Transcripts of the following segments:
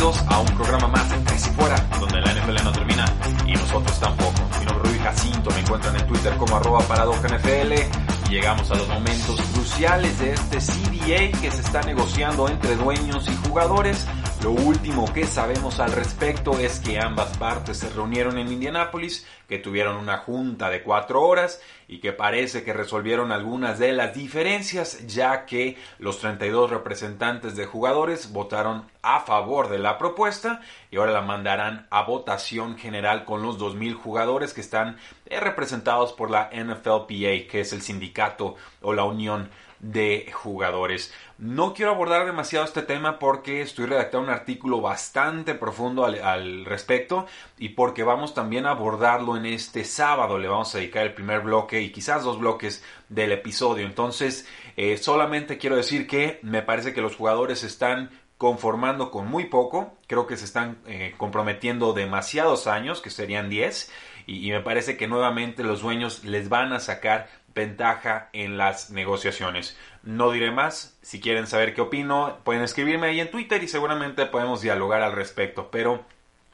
A un programa más de y Fuera, donde la NFL no termina y nosotros tampoco. Mi nombre es Rui Jacinto, me encuentran en Twitter como arroba NFL llegamos a los momentos cruciales de este CBA que se está negociando entre dueños y jugadores. Lo último que sabemos al respecto es que ambas partes se reunieron en Indianápolis, que tuvieron una junta de cuatro horas y que parece que resolvieron algunas de las diferencias, ya que los 32 representantes de jugadores votaron a favor de la propuesta y ahora la mandarán a votación general con los 2.000 jugadores que están eh, representados por la NFLPA, que es el sindicato o la unión de jugadores. No quiero abordar demasiado este tema porque estoy redactando un artículo bastante profundo al, respecto y porque vamos también a abordarlo en este sábado. Le vamos a dedicar el primer bloque y quizás dos bloques del episodio. Entonces, eh, solamente quiero decir que me parece que los jugadores están conformando con muy poco. Creo que se están eh, comprometiendo demasiados años, que serían 10. Y, y me parece que nuevamente los dueños les van a sacar ventaja en las negociaciones. No diré más, si quieren saber qué opino, pueden escribirme ahí en Twitter y seguramente podemos dialogar al respecto, pero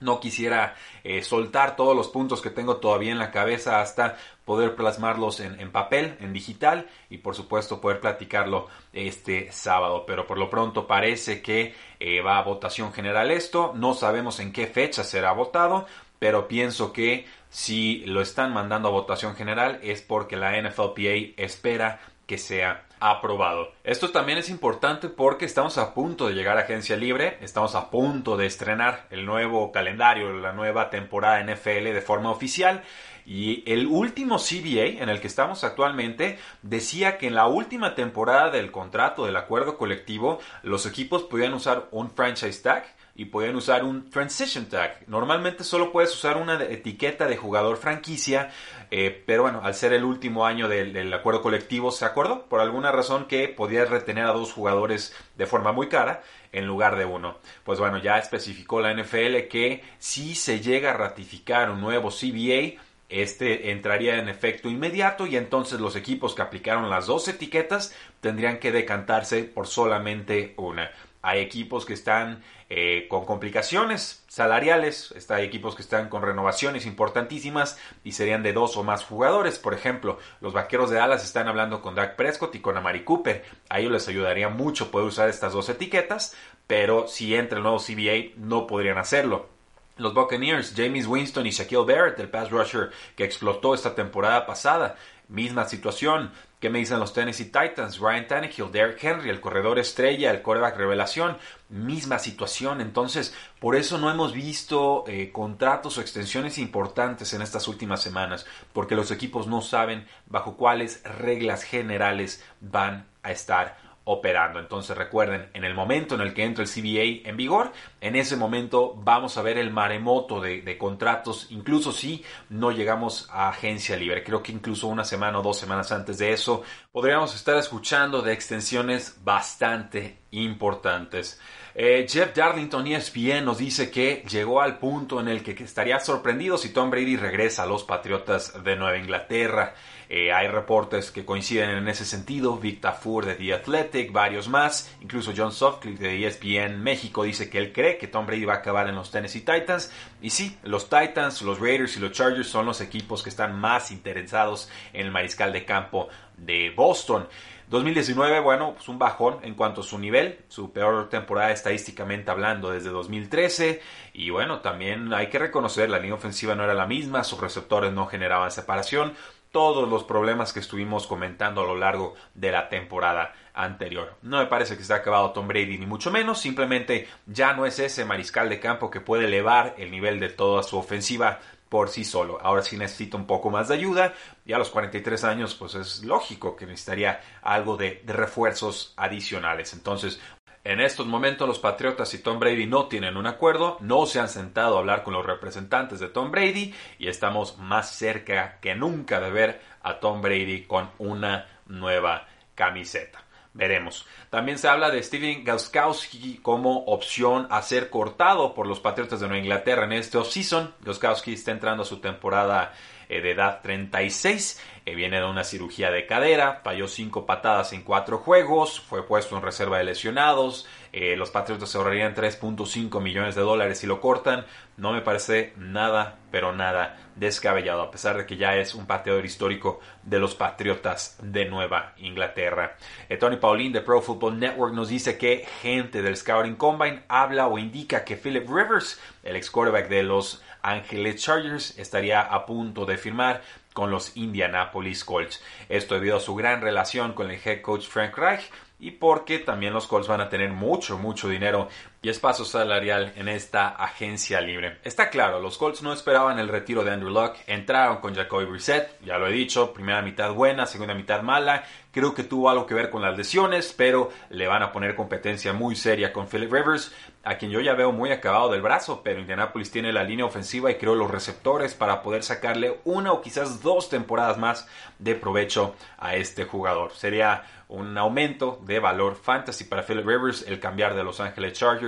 no quisiera eh, soltar todos los puntos que tengo todavía en la cabeza hasta poder plasmarlos en, papel, en digital y por supuesto poder platicarlo este sábado. Pero por lo pronto parece que eh, va a votación general esto. No sabemos en qué fecha será votado, pero pienso que si lo están mandando a votación general es porque la NFLPA espera que sea aprobado. Esto también es importante porque estamos a punto de llegar a agencia libre, estamos a punto de estrenar el nuevo calendario, la nueva temporada NFL de forma oficial. Y el último CBA en el que estamos actualmente decía que en la última temporada del contrato del acuerdo colectivo los equipos podían usar un franchise tag y podían usar un transition tag. Normalmente solo puedes usar una etiqueta de jugador franquicia, eh, pero bueno, al ser el último año del, del, acuerdo colectivo se acordó por alguna razón que podías retener a dos jugadores de forma muy cara en lugar de uno. Pues bueno, ya especificó la NFL que si se llega a ratificar un nuevo CBA, este entraría en efecto inmediato y entonces los equipos que aplicaron las dos etiquetas tendrían que decantarse por solamente una. Hay equipos que están eh, con complicaciones salariales, hay equipos que están con renovaciones importantísimas y serían de dos o más jugadores. Por ejemplo, los vaqueros de Dallas están hablando con Dak Prescott y con Amari Cooper. A ellos les ayudaría mucho poder usar estas dos etiquetas, pero si entra el nuevo CBA no podrían hacerlo. Los Buccaneers, James Winston y Shaquille Barrett, el pass rusher que explotó esta temporada pasada. Misma situación. ¿Qué me dicen los Tennessee Titans? Ryan Tannehill, Derrick Henry, el corredor estrella, el quarterback revelación. Misma situación. Entonces, por eso no hemos visto eh, contratos o extensiones importantes en estas últimas semanas. Porque los equipos no saben bajo cuáles reglas generales van a estar operando. Entonces recuerden, en el momento en el que entra el CBA en vigor, en ese momento vamos a ver el maremoto de, contratos, incluso si no llegamos a agencia libre. Creo que incluso una semana o dos semanas antes de eso podríamos estar escuchando de extensiones bastante importantes. Eh, Jeff Darlington ESPN nos dice que llegó al punto en el que estaría sorprendido si Tom Brady regresa a los Patriotas de Nueva Inglaterra. Eh, hay reportes que coinciden en ese sentido. Vic Tafur de The Athletic, varios más. Incluso John Sutcliffe de ESPN México dice que él cree que Tom Brady va a acabar en los Tennessee Titans. Y sí, los Titans, los Raiders y los Chargers son los equipos que están más interesados en el mariscal de campo de Boston. 2019, bueno, pues un bajón en cuanto a su nivel, su peor temporada estadísticamente hablando desde 2013 y bueno, también hay que reconocer, la línea ofensiva no era la misma, sus receptores no generaban separación, todos los problemas que estuvimos comentando a lo largo de la temporada anterior. No me parece que esté acabado Tom Brady ni mucho menos, simplemente ya no es ese mariscal de campo que puede elevar el nivel de toda su ofensiva por sí solo. Ahora sí necesita un poco más de ayuda y a los 43 años pues es lógico que necesitaría algo de, de refuerzos adicionales. Entonces en estos momentos los Patriotas y Tom Brady no tienen un acuerdo, no se han sentado a hablar con los representantes de Tom Brady y estamos más cerca que nunca de ver a Tom Brady con una nueva camiseta. Veremos. También se habla de Steven Gauskowski como opción a ser cortado por los Patriotas de Nueva Inglaterra en este offseason. Gauskowski está entrando a su temporada eh, de edad 36. Eh, viene de una cirugía de cadera, falló cinco patadas en cuatro juegos, fue puesto en reserva de lesionados. Eh, los Patriotas se ahorrarían 3.5 millones de dólares si lo cortan. No me parece nada, pero nada descabellado, a pesar de que ya es un pateador histórico de los Patriotas de Nueva Inglaterra. Tony Paulin de Pro Football Network nos dice que gente del Scouting Combine habla o indica que Philip Rivers, el ex quarterback de los Ángeles Chargers estaría a punto de firmar con los Indianapolis Colts. Esto debido a su gran relación con el head coach Frank Reich y porque también los Colts van a tener mucho, mucho dinero y espacio salarial en esta agencia libre. Está claro, los Colts no esperaban el retiro de Andrew Luck, entraron con Jacoby Brissett, ya lo he dicho, primera mitad buena, segunda mitad mala, creo que tuvo algo que ver con las lesiones, pero le van a poner competencia muy seria con Philip Rivers, a quien yo ya veo muy acabado del brazo, pero Indianapolis tiene la línea ofensiva y creo los receptores para poder sacarle una o quizás dos temporadas más de provecho a este jugador. Sería un aumento de valor fantasy para Philip Rivers el cambiar de Los Angeles Chargers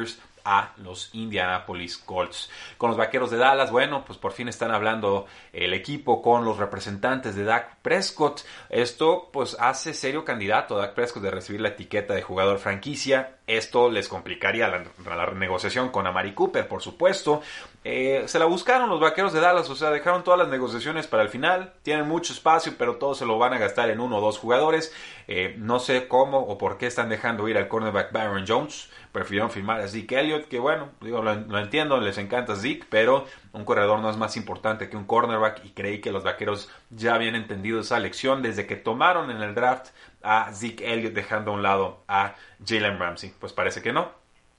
a los Indianapolis Colts. Con los Vaqueros de Dallas, bueno, pues por fin están hablando el equipo con los representantes de Dak Prescott. Esto pues hace serio candidato a Dak Prescott de recibir la etiqueta de jugador franquicia. Esto les complicaría la, negociación con Amari Cooper, por supuesto. Eh, se la buscaron los Vaqueros de Dallas, o sea, dejaron todas las negociaciones para el final. Tienen mucho espacio, pero todos se lo van a gastar en uno o dos jugadores. Eh, no sé cómo o por qué están dejando ir al cornerback Byron Jones prefirieron firmar a Zeke Elliott, que bueno, digo, lo, entiendo, les encanta Zeke, pero un corredor no es más importante que un cornerback y creí que los vaqueros ya habían entendido esa lección desde que tomaron en el draft a Zeke Elliott dejando a un lado a Jalen Ramsey. Pues parece que no.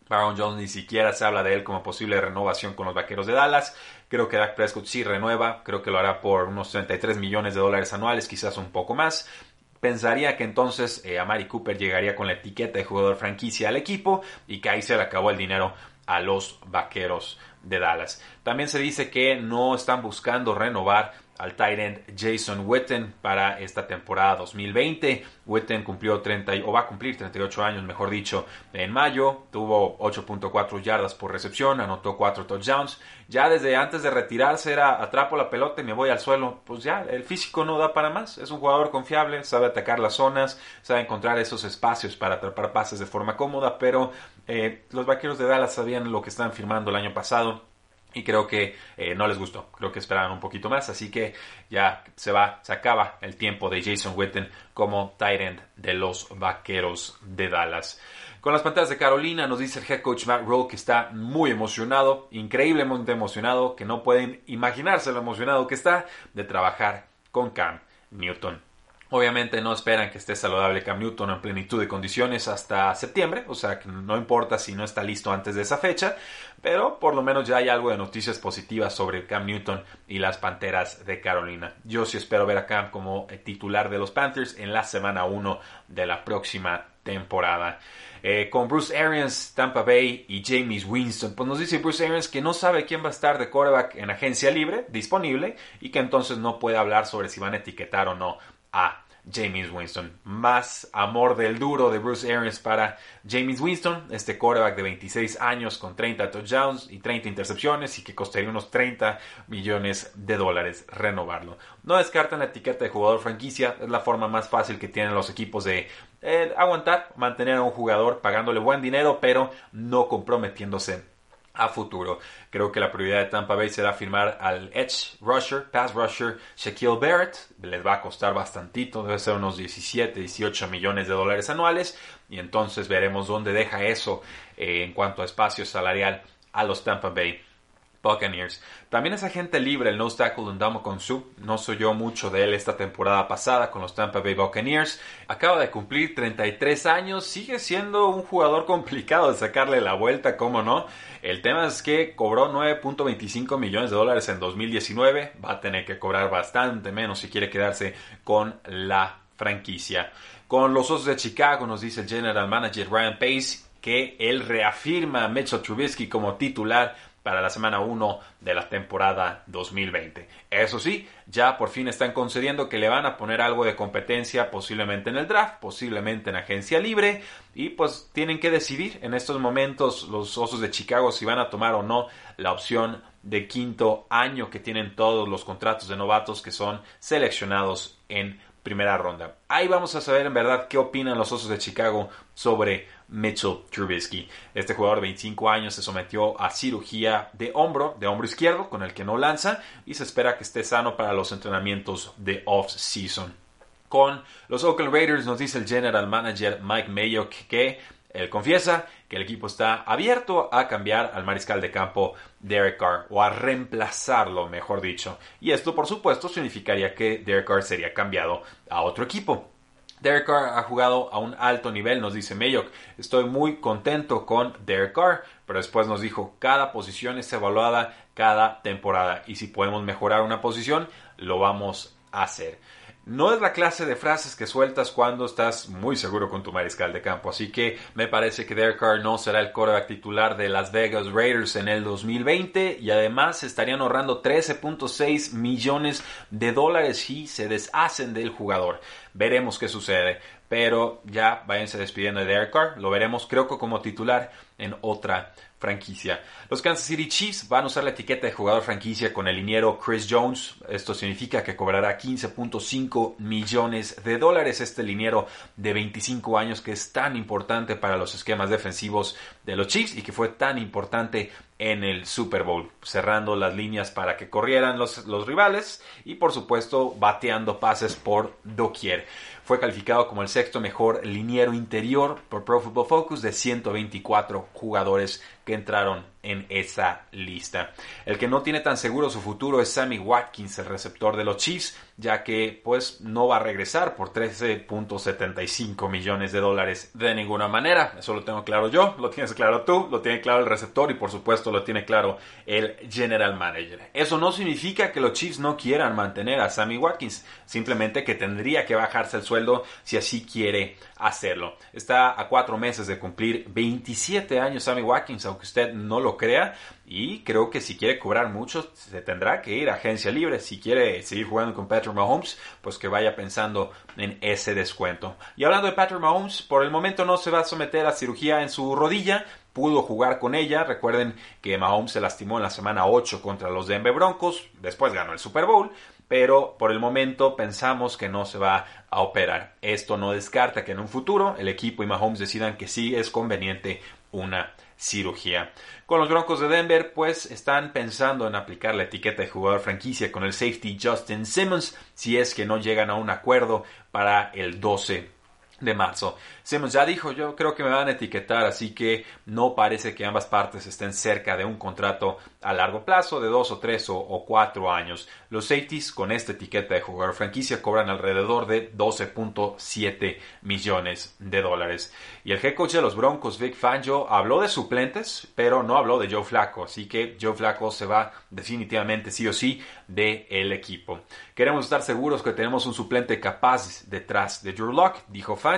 Baron Jones ni siquiera se habla de él como posible renovación con los Vaqueros de Dallas. Creo que Dak Prescott sí renueva, creo que lo hará por unos 33 millones de dólares anuales, quizás un poco más. Pensaría que entonces eh, Amari Cooper llegaría con la etiqueta de jugador franquicia al equipo y que ahí se le acabó el dinero a los vaqueros de Dallas. También se dice que no están buscando renovar al tight end Jason Witten para esta temporada 2020. Witten cumplió 30 o va a cumplir 38 años, mejor dicho, en mayo. Tuvo 8.4 yardas por recepción, anotó 4 touchdowns. Ya desde antes de retirarse era atrapo la pelota y me voy al suelo. Pues ya, el físico no da para más. Es un jugador confiable, sabe atacar las zonas, sabe encontrar esos espacios para atrapar pases de forma cómoda, pero eh, los vaqueros de Dallas sabían lo que estaban firmando el año pasado y creo que eh, no les gustó, creo que esperaban un poquito más, así que ya se va, se acaba el tiempo de Jason Witten como tight end de los Vaqueros de Dallas. Con las pantallas de Carolina nos dice el head coach Matt Rowe que está muy emocionado, increíblemente emocionado, que no pueden imaginarse lo emocionado que está de trabajar con Cam Newton. Obviamente no esperan que esté saludable Cam Newton en plenitud de condiciones hasta septiembre, o sea que no importa si no está listo antes de esa fecha, pero por lo menos ya hay algo de noticias positivas sobre Cam Newton y las Panteras de Carolina. Yo sí espero ver a Cam como titular de los Panthers en la semana 1 de la próxima temporada. Eh, con Bruce Arians, Tampa Bay y James Winston. Pues nos dice Bruce Arians que no sabe quién va a estar de quarterback en agencia libre, disponible, y que entonces no puede hablar sobre si van a etiquetar o no a James Winston. Más amor del duro de Bruce Arians para James Winston, este quarterback de 26 años con 30 touchdowns y 30 intercepciones y que costaría unos 30 millones de dólares renovarlo. No descartan la etiqueta de jugador franquicia, es la forma más fácil que tienen los equipos de eh, aguantar, mantener a un jugador pagándole buen dinero, pero no comprometiéndose a futuro. Creo que la prioridad de Tampa Bay será firmar al edge rusher, pass rusher Shaquille Barrett. Les va a costar bastantito, debe ser unos 17, 18 millones de dólares anuales. Y entonces veremos dónde deja eso eh, en cuanto a espacio salarial a los Tampa Bay Buccaneers. También es agente libre el nose tackle Ndamo Konsu. No soy yo mucho de él esta temporada pasada con los Tampa Bay Buccaneers. Acaba de cumplir 33 años. Sigue siendo un jugador complicado de sacarle la vuelta, ¿cómo no? El tema es que cobró 9.25 millones de dólares en 2019. Va a tener que cobrar bastante menos si quiere quedarse con la franquicia. Con los Osos de Chicago nos dice el general manager Ryan Pace que él reafirma a Mitchell Trubisky como titular para la semana 1 de la temporada 2020. Eso sí, ya por fin están concediendo que le van a poner algo de competencia posiblemente en el draft, posiblemente en agencia libre y pues tienen que decidir en estos momentos los Osos de Chicago si van a tomar o no la opción de quinto año que tienen todos los contratos de novatos que son seleccionados en primera ronda. Ahí vamos a saber en verdad qué opinan los Osos de Chicago sobre Mitchell Trubisky. Este jugador de 25 años se sometió a cirugía de hombro, de hombro izquierdo, con el que no lanza y se espera que esté sano para los entrenamientos de off-season. Con los Oakland Raiders nos dice el general manager Mike Mayock que él confiesa que el equipo está abierto a cambiar al mariscal de campo Derek Carr o a reemplazarlo, mejor dicho. Y esto, por supuesto, significaría que Derek Carr sería cambiado a otro equipo. Derek Carr ha jugado a un alto nivel, nos dice Mayock. Estoy muy contento con Derek Carr, pero después nos dijo, cada posición es evaluada cada temporada y si podemos mejorar una posición, lo vamos a hacer. No es la clase de frases que sueltas cuando estás muy seguro con tu mariscal de campo. Así que me parece que Derek Carr no será el quarterback titular de Las Vegas Raiders en el 2020 y además estarían ahorrando 13.6 millones de dólares si se deshacen del jugador. Veremos qué sucede. Pero ya váyanse despidiendo de Derek Carr. Lo veremos creo que como titular en otra franquicia. Los Kansas City Chiefs van a usar la etiqueta de jugador franquicia con el liniero Chris Jones. Esto significa que cobrará 15.5 millones de dólares este liniero de 25 años que es tan importante para los esquemas defensivos de los Chiefs y que fue tan importante en el Super Bowl, cerrando las líneas para que corrieran los, los rivales y por supuesto bateando pases por doquier. Fue calificado como el sexto mejor liniero interior por Pro Football Focus de 124 jugadores que entraron en esa lista. El que no tiene tan seguro su futuro es Sammy Watkins, el receptor de los Chiefs, ya que pues no va a regresar por 13.75 millones de dólares de ninguna manera. Eso lo tengo claro yo, lo tienes claro tú, lo tiene claro el receptor y por supuesto lo tiene claro el general manager. Eso no significa que los Chiefs no quieran mantener a Sammy Watkins, simplemente que tendría que bajarse el sueldo si así quiere hacerlo. Está a cuatro meses de cumplir 27 años Sammy Watkins, aunque usted no lo crea. Y creo que si quiere cobrar mucho, se tendrá que ir a agencia libre. Si quiere seguir jugando con Patrick Mahomes, pues que vaya pensando en ese descuento. Y hablando de Patrick Mahomes, por el momento no se va a someter a cirugía en su rodilla. Pudo jugar con ella. Recuerden que Mahomes se lastimó en la semana 8 contra los Denver Broncos. Después ganó el Super Bowl pero por el momento pensamos que no se va a operar. Esto no descarta que en un futuro el equipo y Mahomes decidan que sí es conveniente una cirugía. Con los Broncos de Denver, pues están pensando en aplicar la etiqueta de jugador franquicia con el safety Justin Simmons si es que no llegan a un acuerdo para el 12 de marzo. Simmons ya dijo, yo creo que me van a etiquetar, así que no parece que ambas partes estén cerca de un contrato a largo plazo de dos o tres o, cuatro años. Los safeties con esta etiqueta de jugador franquicia cobran alrededor de 12.7 millones de dólares. Y el head coach de los Broncos, Vic Fangio, habló de suplentes, pero no habló de Joe Flacco, así que Joe Flacco se va definitivamente sí o sí del el equipo. Queremos estar seguros que tenemos un suplente capaz detrás de Drew Locke, dijo Fangio.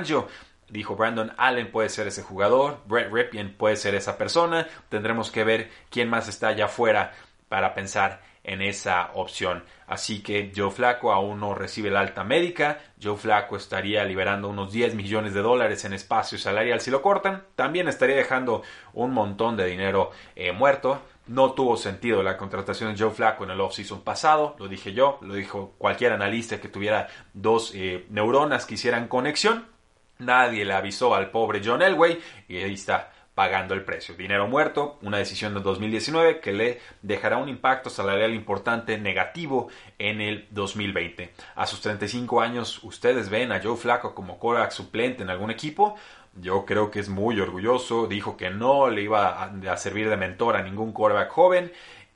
Dijo Brandon Allen puede ser ese jugador, Brett Ripien puede ser esa persona. Tendremos que ver quién más está allá afuera para pensar en esa opción. Así que Joe Flaco aún no recibe la alta médica. Joe Flaco estaría liberando unos 10 millones de dólares en espacio salarial si lo cortan. También estaría dejando un montón de dinero eh, muerto. No tuvo sentido la contratación de Joe Flaco en el offseason pasado, lo dije yo, lo dijo cualquier analista que tuviera dos eh, neuronas que hicieran conexión. Nadie le avisó al pobre John Elway y ahí está pagando el precio. Dinero muerto, una decisión de 2019 que le dejará un impacto salarial importante negativo en el 2020. A sus 35 años, ¿ustedes ven a Joe Flaco como quarterback suplente en algún equipo? Yo creo que es muy orgulloso. Dijo que no le iba a, servir de mentor a ningún quarterback joven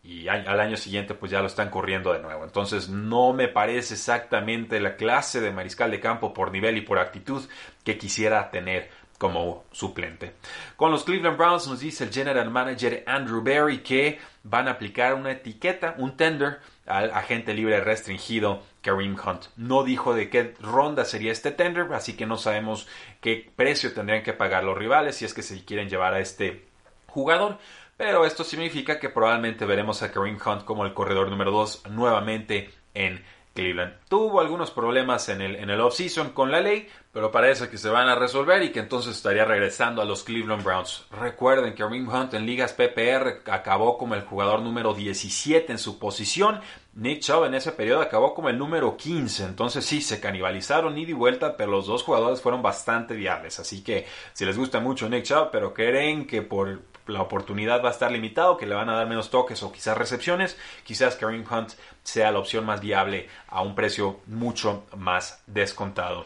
y al año siguiente pues ya lo están corriendo de nuevo. Entonces no me parece exactamente la clase de mariscal de campo por nivel y por actitud que quisiera tener como suplente. Con los Cleveland Browns nos dice el general manager Andrew Berry que van a aplicar una etiqueta, un tender al agente libre restringido Kareem Hunt. No dijo de qué ronda sería este tender, así que no sabemos qué precio tendrían que pagar los rivales si es que se quieren llevar a este jugador. Pero esto significa que probablemente veremos a Kareem Hunt como el corredor número 2 nuevamente en Cleveland. Tuvo algunos problemas en el, offseason con la ley, pero parece que se van a resolver y que entonces estaría regresando a los Cleveland Browns. Recuerden que Kareem Hunt en ligas PPR acabó como el jugador número 17 en su posición. Nick Chubb en ese periodo acabó como el número 15. Entonces sí, se canibalizaron ida y vuelta, pero los dos jugadores fueron bastante viables. Así que si les gusta mucho Nick Chubb, pero creen que por la oportunidad va a estar limitado, que le van a dar menos toques o quizás recepciones, quizás Kareem Hunt sea la opción más viable a un precio mucho más descontado.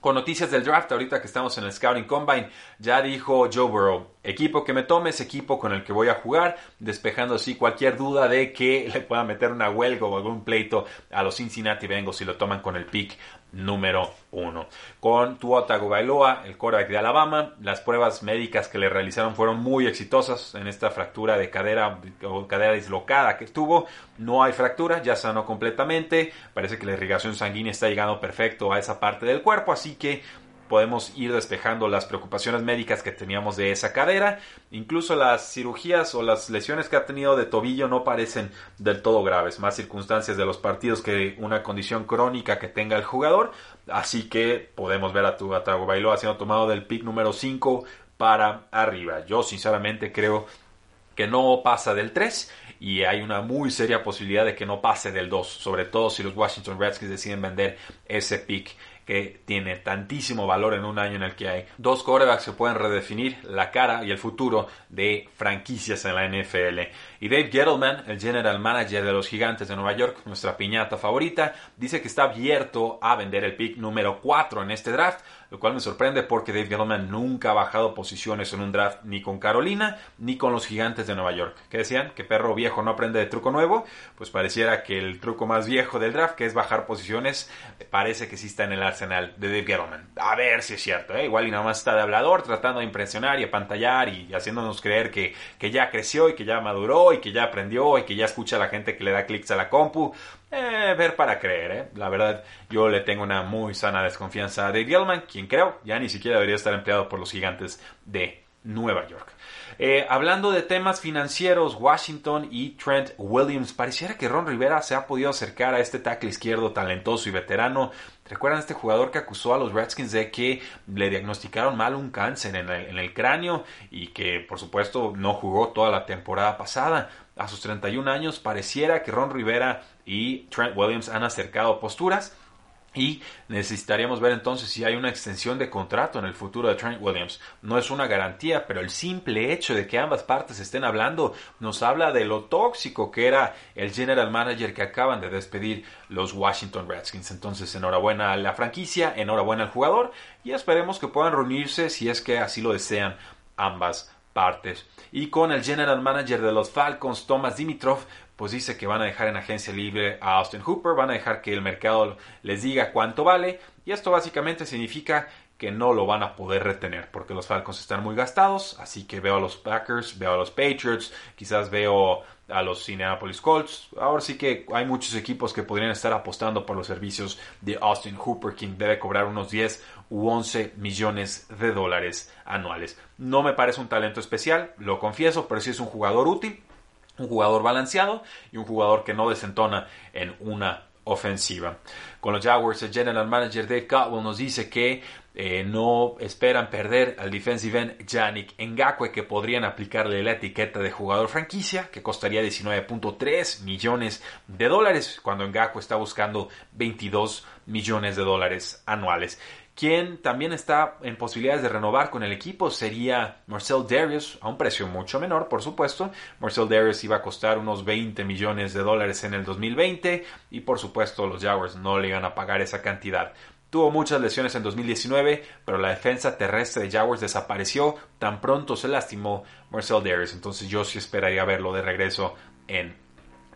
Con noticias del draft, ahorita que estamos en el Scouting Combine, ya dijo Joe Burrow, equipo que me tome es equipo con el que voy a jugar, despejando así cualquier duda de que le pueda meter una huelga o algún pleito a los Cincinnati Bengals si lo toman con el pick número uno. Con Tua Tagovailoa, el quarterback de Alabama, las pruebas médicas que le realizaron fueron muy exitosas en esta fractura de cadera o cadera dislocada que tuvo. No hay fractura, ya sanó completamente. Parece que la irrigación sanguínea está llegando perfecto a esa parte del cuerpo, así que podemos ir despejando las preocupaciones médicas que teníamos de esa cadera. Incluso las cirugías o las lesiones que ha tenido de tobillo no parecen del todo graves. Más circunstancias de los partidos que una condición crónica que tenga el jugador. Así que podemos ver a tu Bailoa siendo tomado del pick número 5 para arriba. Yo sinceramente creo que no pasa del 3 y hay una muy seria posibilidad de que no pase del 2, sobre todo si los Washington Redskins deciden vender ese pick que tiene tantísimo valor en un año en el que hay dos quarterbacks que pueden redefinir la cara y el futuro de franquicias en la NFL. Y Dave Gettleman, el general manager de los Gigantes de Nueva York, nuestra piñata favorita, dice que está abierto a vender el pick número 4 en este draft lo cual me sorprende porque Dave Gettleman nunca ha bajado posiciones en un draft ni con Carolina ni con los gigantes de Nueva York. ¿Qué decían? ¿Que perro viejo no aprende de truco nuevo? Pues pareciera que el truco más viejo del draft, que es bajar posiciones, parece que sí está en el arsenal de Dave Gettleman. A ver si es cierto, ¿eh? igual y nada más está de hablador, tratando de impresionar y apantallar y haciéndonos creer que, que ya creció y que ya maduró y que ya aprendió y que ya escucha a la gente que le da clics a la compu. Eh, ver para creer, ¿eh? La verdad, yo le tengo una muy sana desconfianza de Gilman, quien creo ya ni siquiera debería estar empleado por los gigantes de Nueva York. Eh, hablando de temas financieros, Washington y Trent Williams, pareciera que Ron Rivera se ha podido acercar a este tackle izquierdo talentoso y veterano. ¿Recuerdan este jugador que acusó a los Redskins de que le diagnosticaron mal un cáncer en el, en el cráneo y que por supuesto no jugó toda la temporada pasada? A sus 31 años pareciera que Ron Rivera y Trent Williams han acercado posturas y necesitaríamos ver entonces si hay una extensión de contrato en el futuro de Trent Williams. No es una garantía, pero el simple hecho de que ambas partes estén hablando nos habla de lo tóxico que era el general manager que acaban de despedir los Washington Redskins. Entonces, enhorabuena a la franquicia, enhorabuena al jugador y esperemos que puedan reunirse si es que así lo desean ambas partes. Y con el general manager de los Falcons, Thomas Dimitrov, pues dice que van a dejar en agencia libre a Austin Hooper, van a dejar que el mercado les diga cuánto vale y esto básicamente significa que no lo van a poder retener porque los Falcons están muy gastados, así que veo a los Packers, veo a los Patriots, quizás veo a los Indianapolis Colts. Ahora sí que hay muchos equipos que podrían estar apostando por los servicios de Austin Hooper, quien debe cobrar unos 10 u 11 millones de dólares anuales. No me parece un talento especial, lo confieso, pero sí es un jugador útil un jugador balanceado y un jugador que no desentona en una ofensiva. Con los Jaguars, el general manager de Cowell nos dice que eh, no esperan perder al defensive end Yannick Ngakwe, que podrían aplicarle la etiqueta de jugador franquicia, que costaría 19.3 millones de dólares, cuando Ngakwe está buscando 22 millones de dólares anuales. Quien también está en posibilidades de renovar con el equipo sería Marcel Darius, a un precio mucho menor, por supuesto. Marcel Darius iba a costar unos 20 millones de dólares en el 2020 y por supuesto los Jaguars no le iban a pagar esa cantidad. Tuvo muchas lesiones en 2019, pero la defensa terrestre de Jaguars desapareció tan pronto se lastimó Marcel Darius, entonces yo sí esperaría verlo de regreso en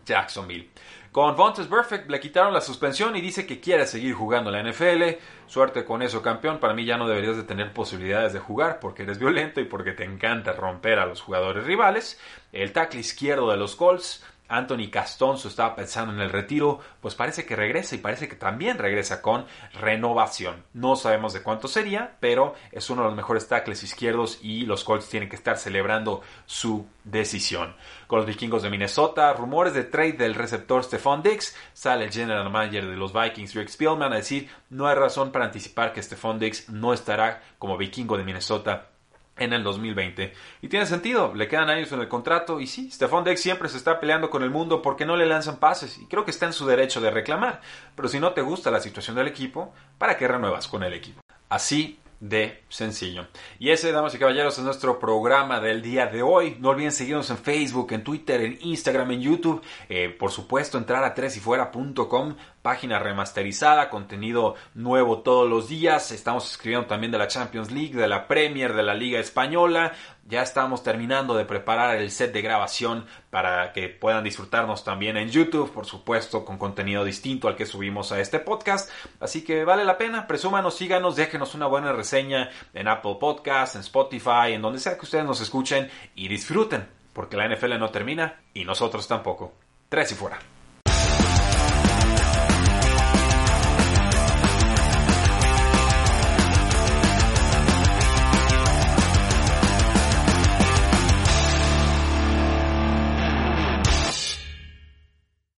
Jacksonville. Con Vontaze Perfect le quitaron la suspensión y dice que quiere seguir jugando la NFL. Suerte con eso, campeón. Para mí ya no deberías de tener posibilidades de jugar porque eres violento y porque te encanta romper a los jugadores rivales. El tackle izquierdo de los Colts Anthony Castonzo estaba pensando en el retiro, pues parece que regresa y parece que también regresa con renovación. No sabemos de cuánto sería, pero es uno de los mejores tackles izquierdos y los Colts tienen que estar celebrando su decisión. Con los vikingos de Minnesota, rumores de trade del receptor Stephon Diggs, sale el general manager de los Vikings, Rick Spielman, a decir no hay razón para anticipar que Stephon Diggs no estará como vikingo de Minnesota en el 2020. Y tiene sentido, le quedan años en el contrato y sí, Stephon Dex siempre se está peleando con el mundo porque no le lanzan pases y creo que está en su derecho de reclamar. Pero si no te gusta la situación del equipo, ¿para qué renuevas con el equipo? Así de sencillo. Y ese, damas y caballeros, es nuestro programa del día de hoy. No olviden seguirnos en Facebook, en Twitter, en Instagram, en YouTube. Eh, por supuesto, entrar a tresyfuera.com página remasterizada, contenido nuevo todos los días. Estamos escribiendo también de la Champions League, de la Premier, de la Liga Española. Ya estamos terminando de preparar el set de grabación para que puedan disfrutarnos también en YouTube, por supuesto, con contenido distinto al que subimos a este podcast. Así que vale la pena, presúmanos, síganos, déjenos una buena reseña en Apple Podcasts, en Spotify, en donde sea que ustedes nos escuchen y disfruten, porque la NFL no termina y nosotros tampoco. Tres y fuera.